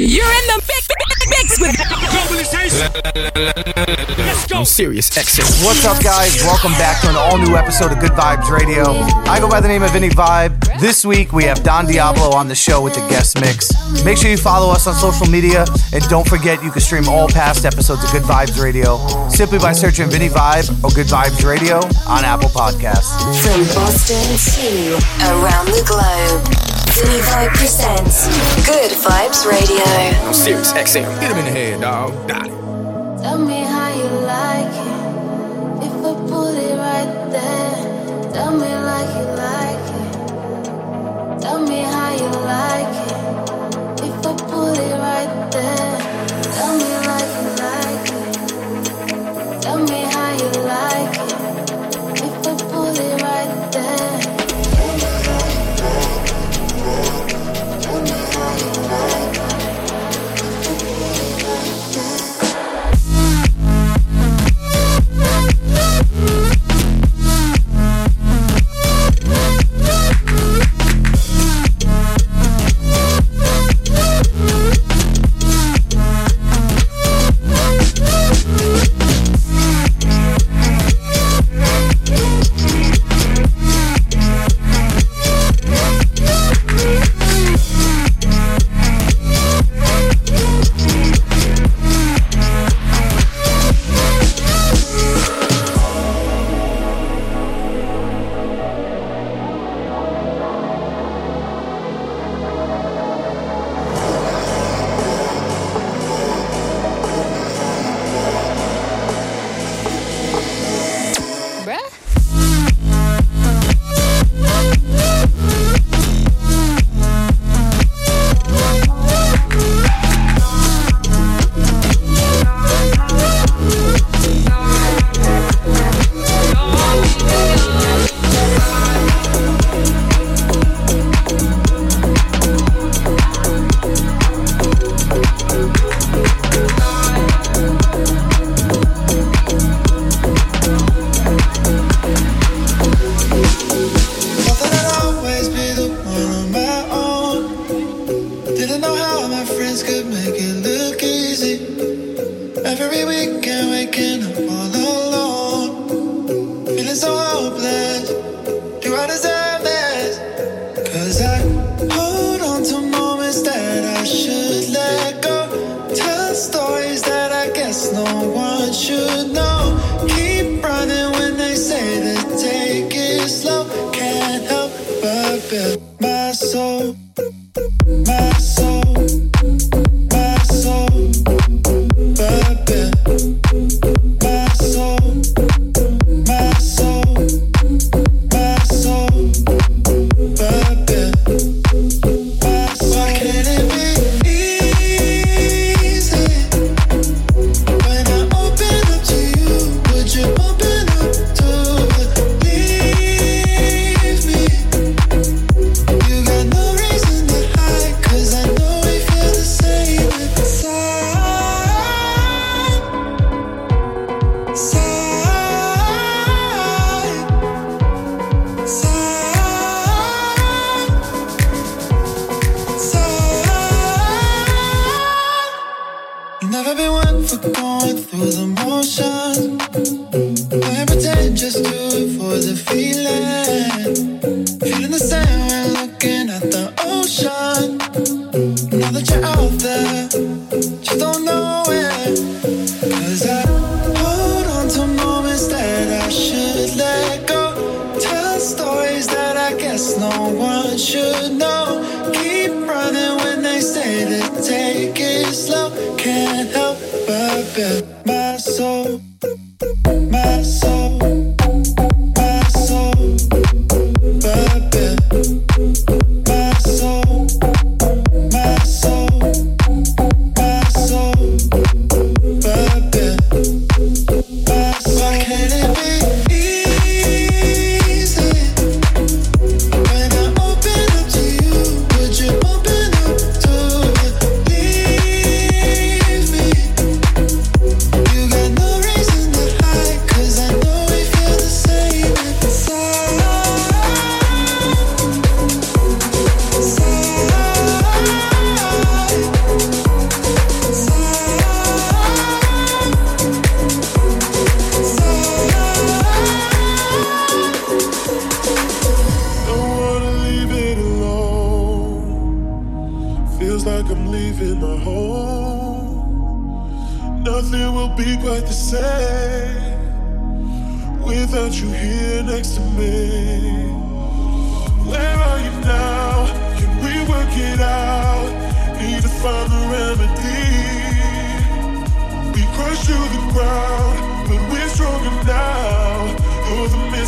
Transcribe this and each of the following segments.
You're in the mix, mix with I'm Sirius XM. What's up, guys? Welcome back to an all new episode of Good Vibes Radio. I go by the name of Vinny Vibe. This week we have Don Diablo on the show with the guest mix. Make sure you follow us on social media and don't forget you can stream all past episodes of Good Vibes Radio simply by searching Vinny Vibe or Good Vibes Radio on Apple Podcasts. From Boston to around the globe, Vinny Vibe presents Good Vibes Radio. I'm Sirius XM. Hit him in the head, dog. Got it. Tell me how you like it. If I put it right there, tell me like you like it. Tell me how you like it. If I put it right there, tell me for going through the motions.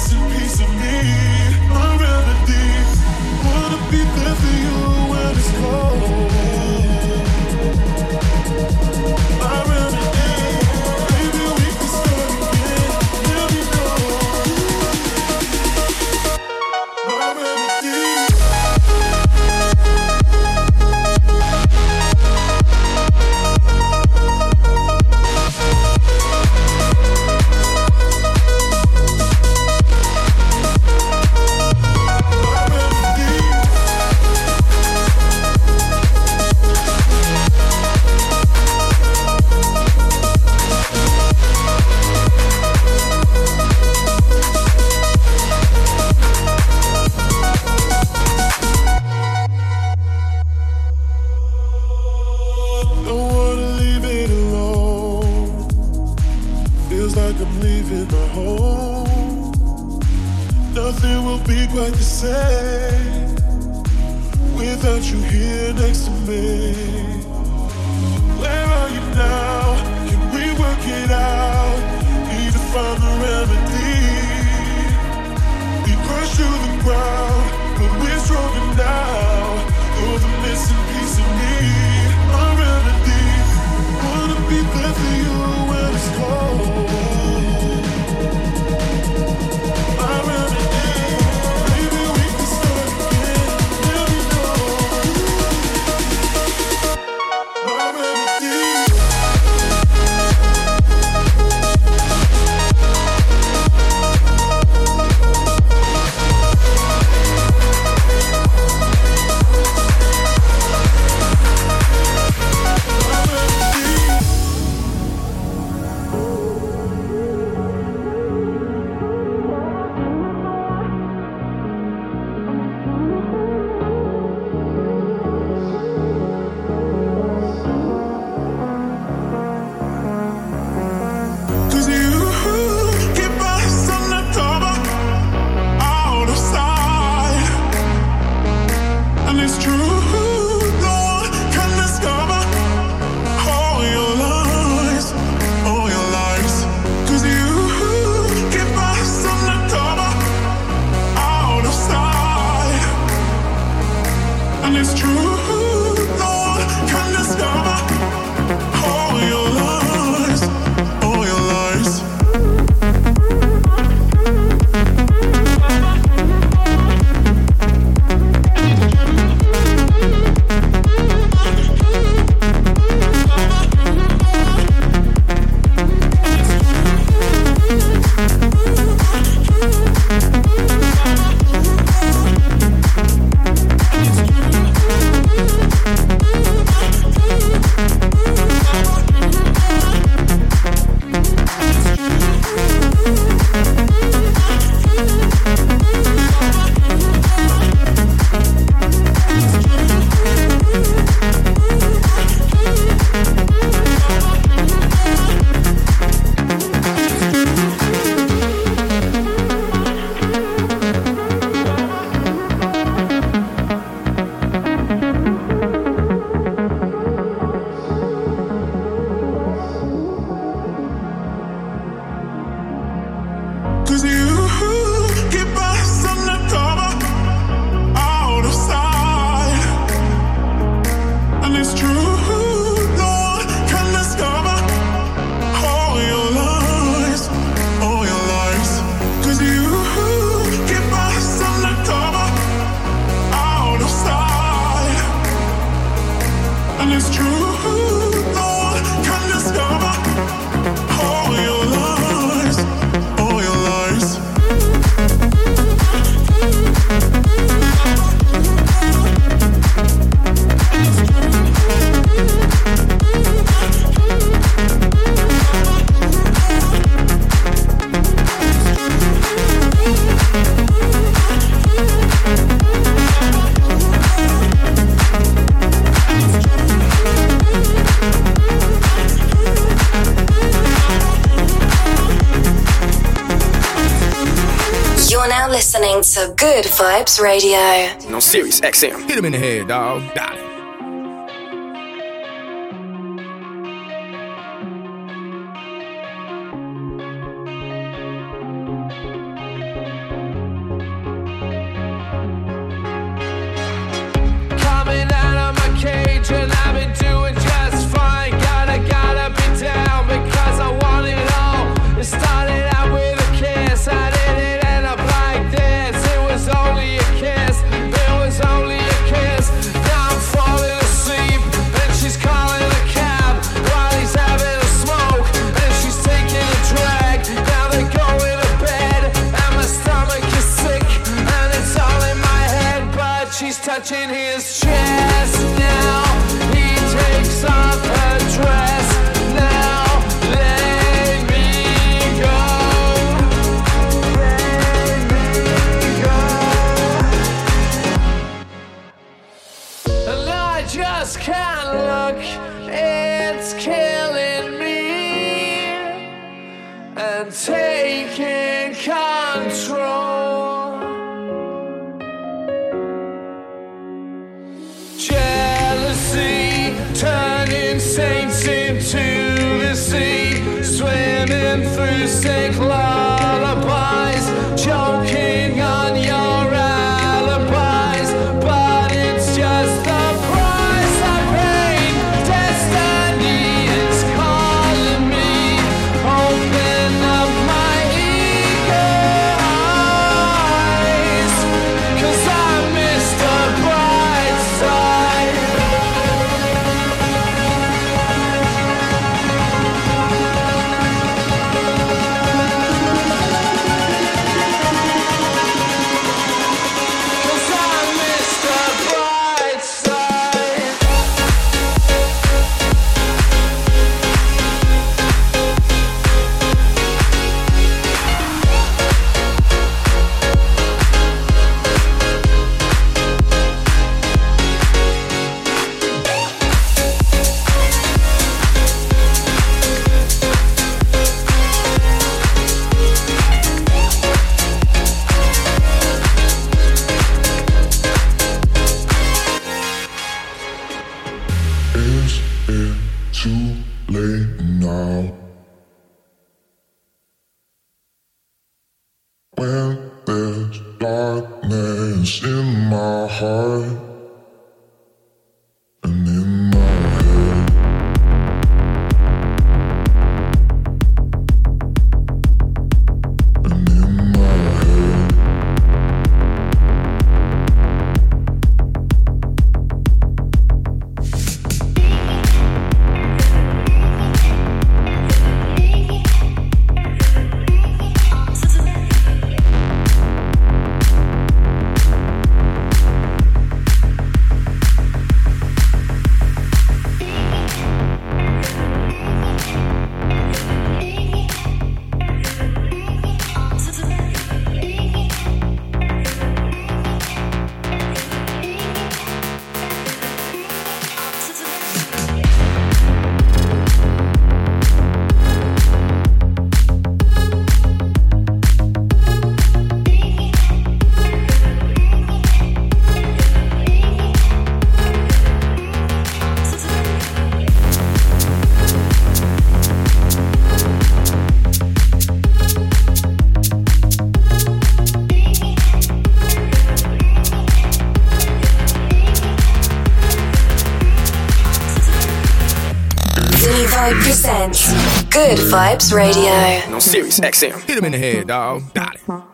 missing piece of me, my remedy. Wanna be there for you when it's cold. Listening to Good Vibes Radio. No Sirius XM. Hit him in the head, dog. Got it. Good Vibes Radio. No Sirius XM. Hit him in the head, dog. Got it.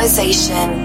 Organization.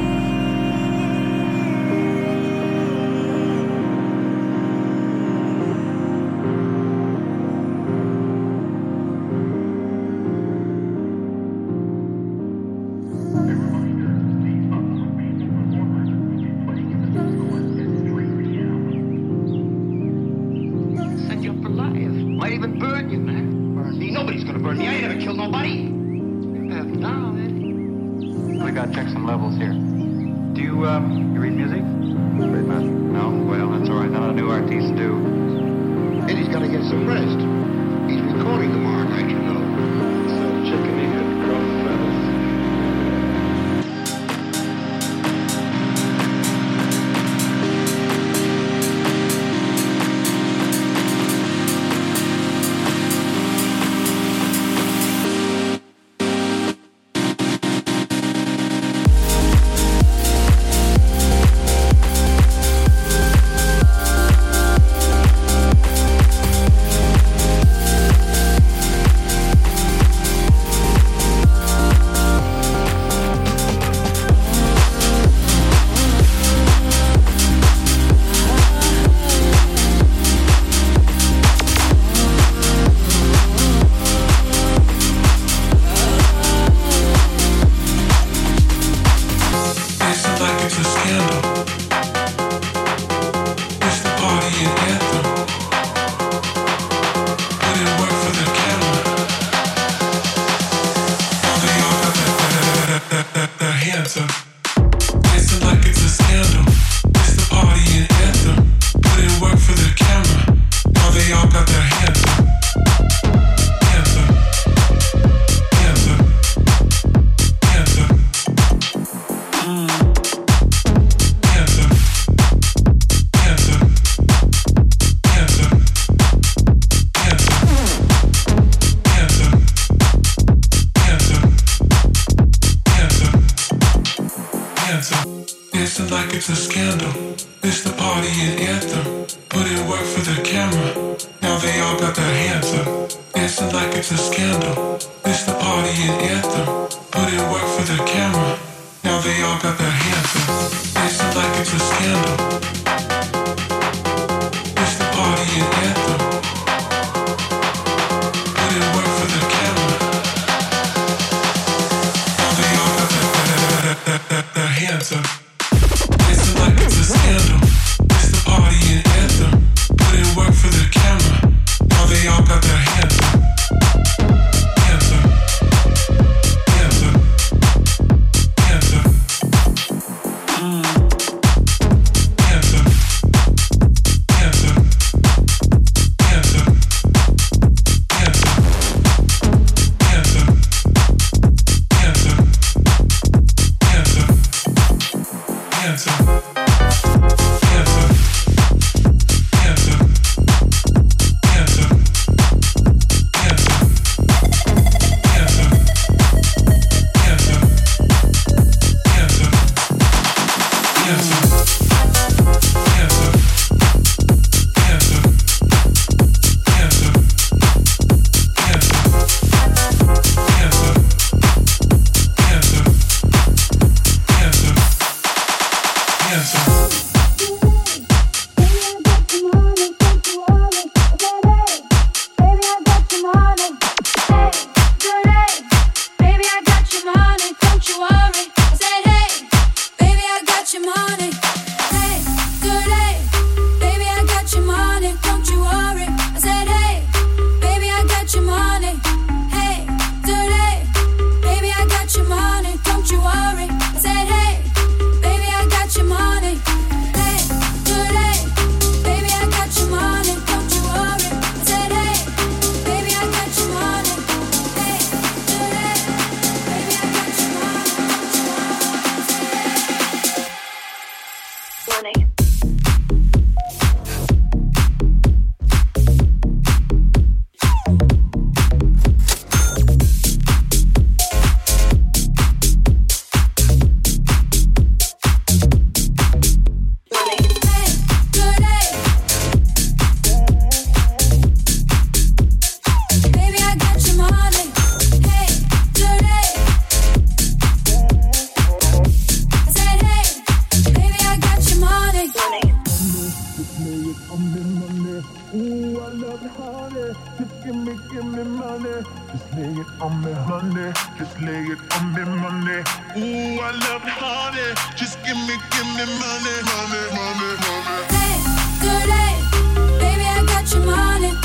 money. Just lay it on me, honey. Just lay it on me, money. Ooh, I love it, honey. Just give me, give me money, money, money, money. Hey, good day, baby, I got your money.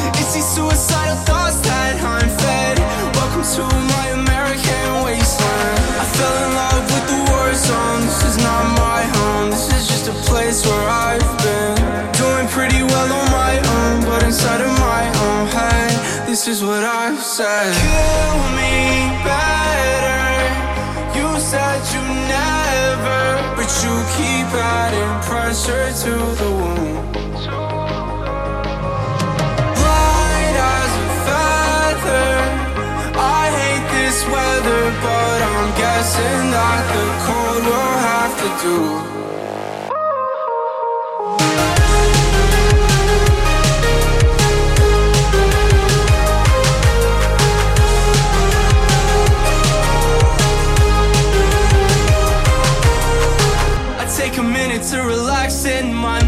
see suicidal thoughts that I'm fed. Welcome to my American wasteland. I fell in love with the war zone. This is not my home. This is just a place where I've been doing pretty well on my own, but inside of my own head, this is what I've said. Kill me better. You said you never, but you keep adding pressure to the wound. Weather, but I'm guessing that the cold will have to do. I take a minute to relax in my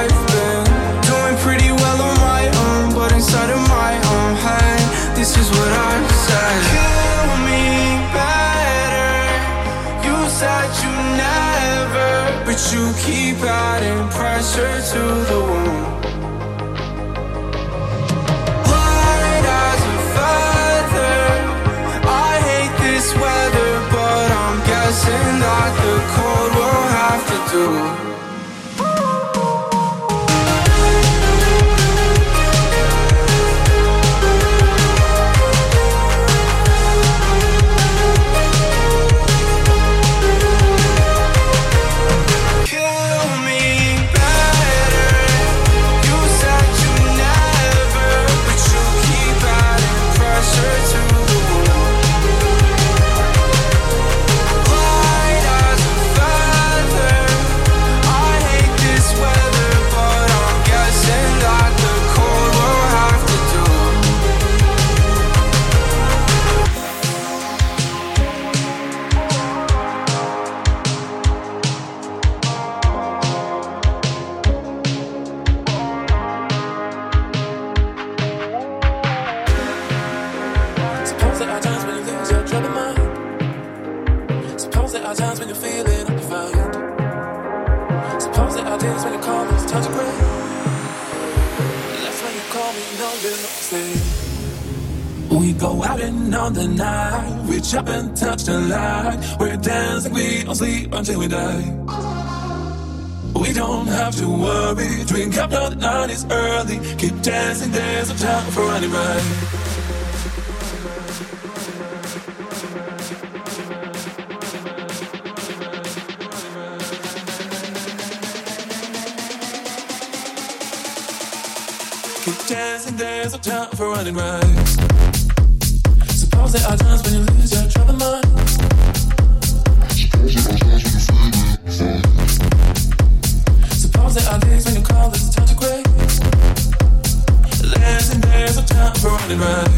I've been doing pretty well on my own, but inside of my own head, this is what I said. Kill me better. You said you never, but you keep adding pressure to the wound. Light as a feather. I hate this weather, but I'm guessing that the cold will have to do. Go out and on the night, reach up and touch the light. We're dancing, we don't sleep until we die. We don't have to worry, drink up, now the night is early. Keep dancing, there's no time for running right. Keep dancing, there's no time for running right. You lose your troubled mind. Suppose there are days when you call it's time to quit. Dancing, there's no time for running right.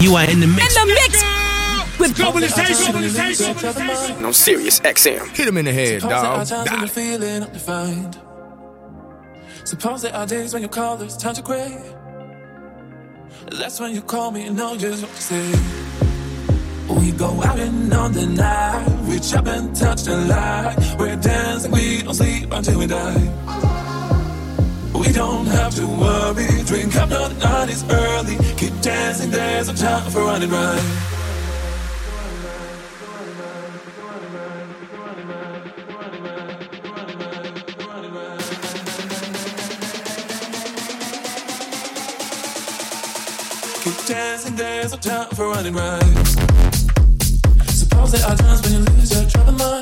You are in the mix. In the mix with globalization No Sirius XM. Hit him in the head, Suppose dog. times when you're feeling undefined. Suppose there are days when you call it's time to quit. That's when you call me and know just what to say. We go out and on the night, reach up and touch the light. We're dancing, we don't sleep until we die. We don't have to worry, drink up, now the night is early. Keep dancing, there's no time for running right. There's no time for running right. Suppose there are times when you lose your troubled mind.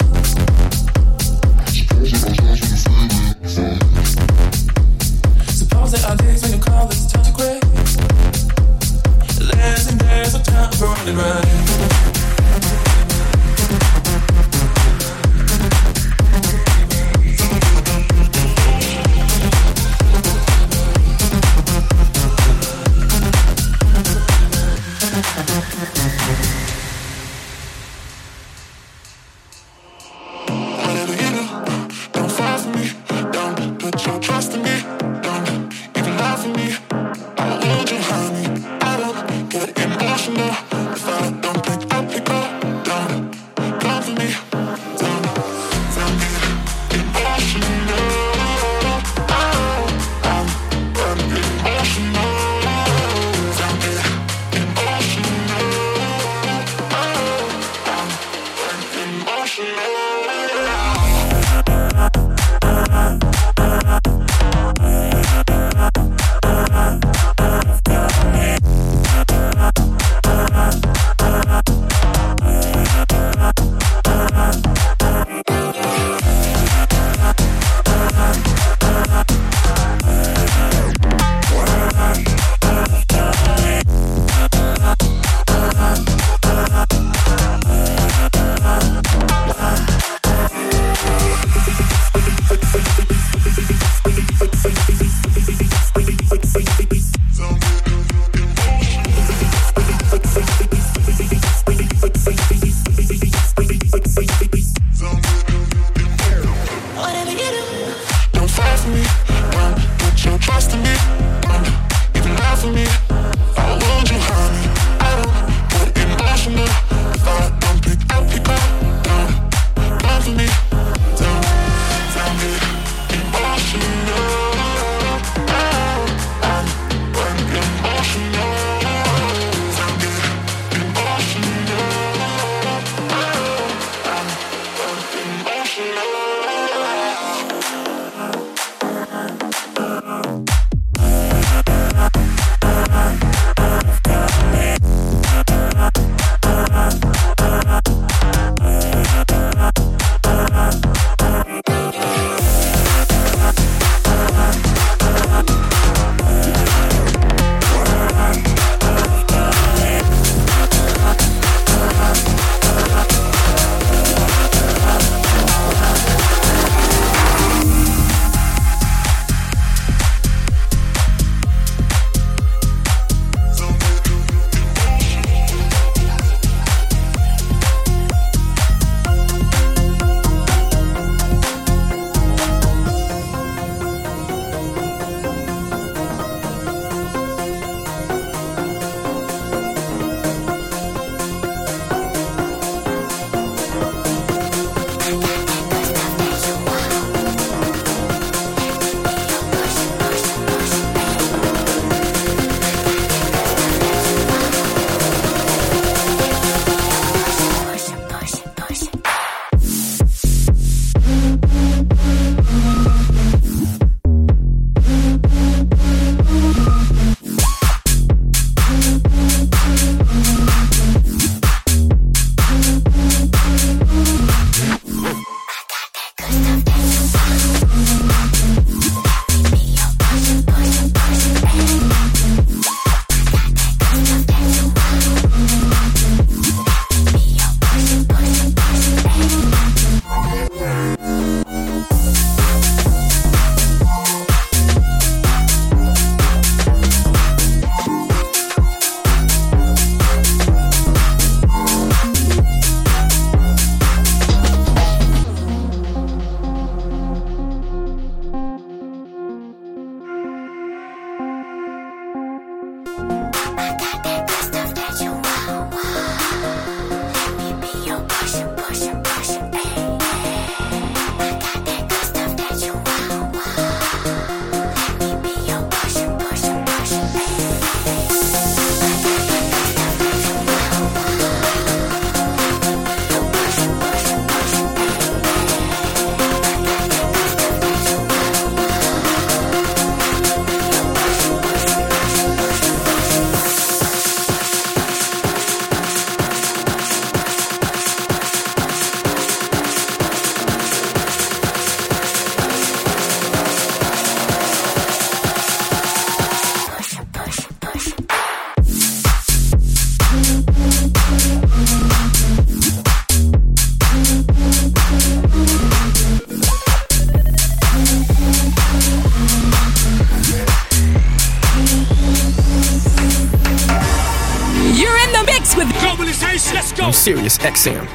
Go.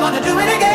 gonna do it again.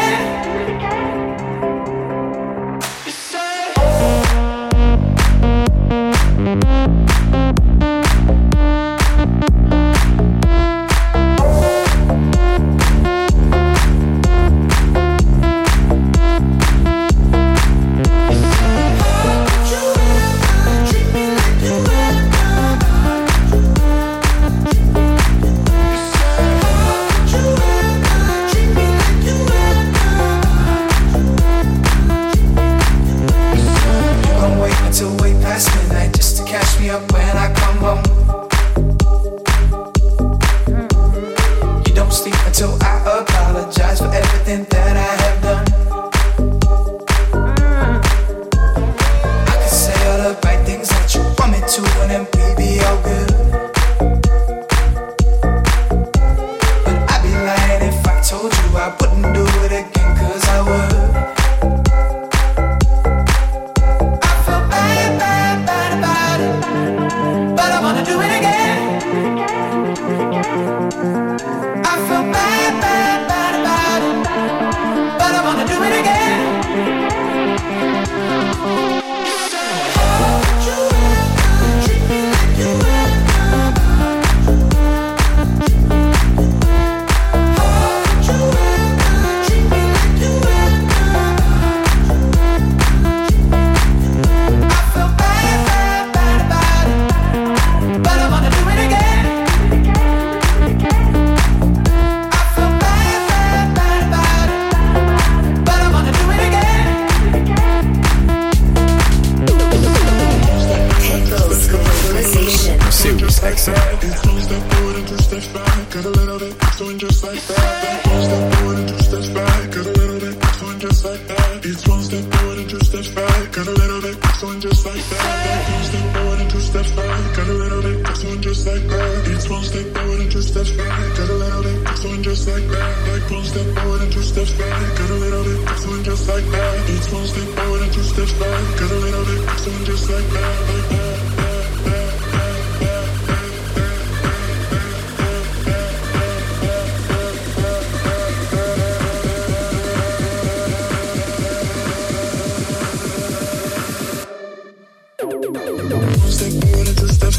just exit. It's two step forward and two steps back. Got a little bit, it's doing just like that. Then one step forward and two steps back. Got a little bit, it's doing just like that. It's one step forward and two steps back. Got a little bit, it's doing just like that. Then two step forward and two steps back. Got a little bit, it's doing just like that. It's one step forward and two steps back. Got a little bit, it's doing just like that. Like one step forward and two steps back. Got a little bit, it's doing just like that. It's one step forward and two steps back. Got a little bit, it's doing just like that. Like that. Sirius XM. House party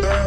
stop.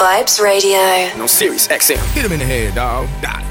Vibes Radio. No Sirius XM. Hit him in the head, dog. Got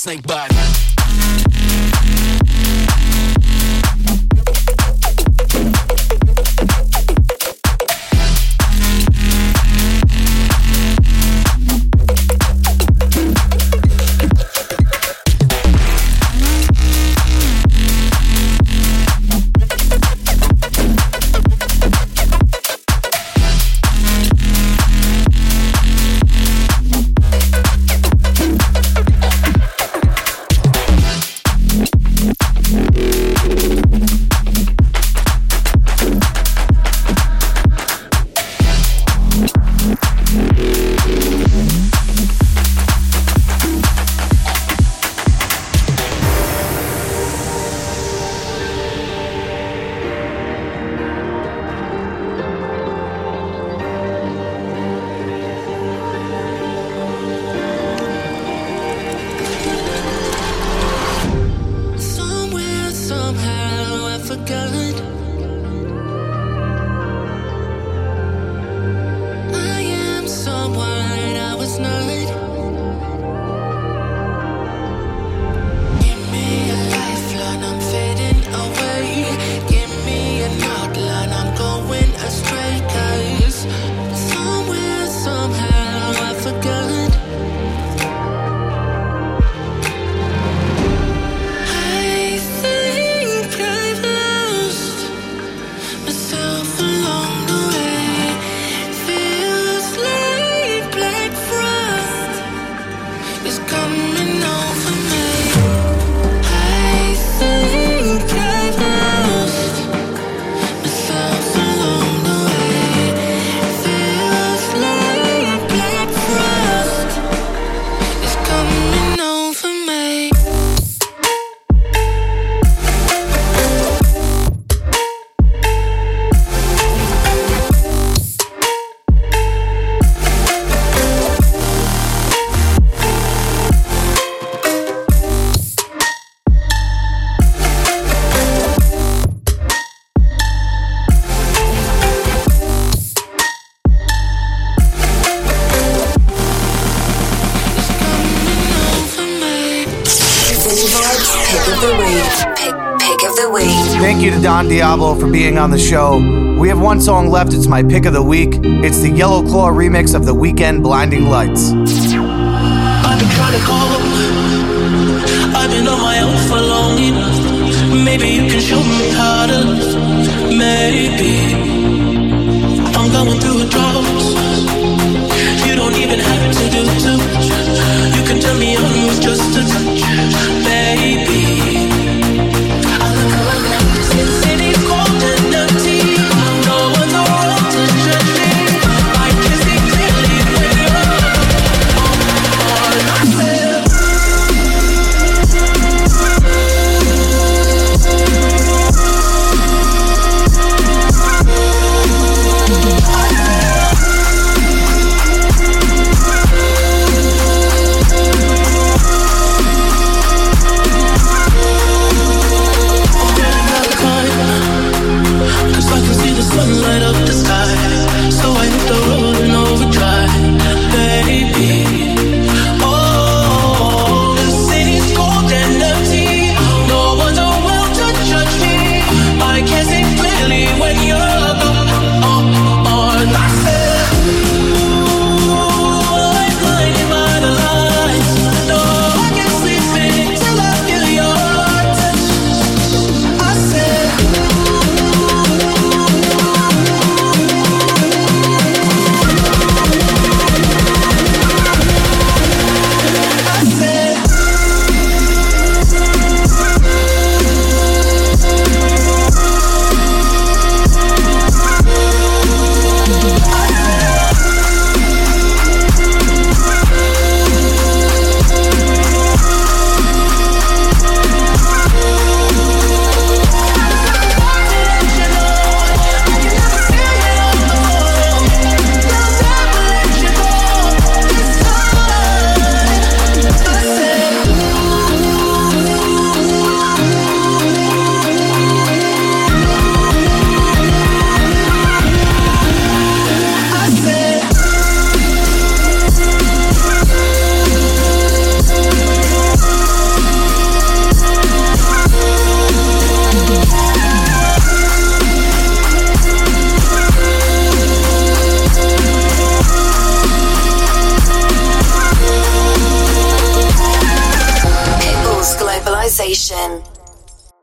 snake bite. being on the show. We have one song left, it's my pick of the week. It's the Yellow Claw remix of the Weeknd Blinding Lights. I've been trying to call. I've been on my own for long enough. Maybe you can show me how to. Maybe I'm going through a drought.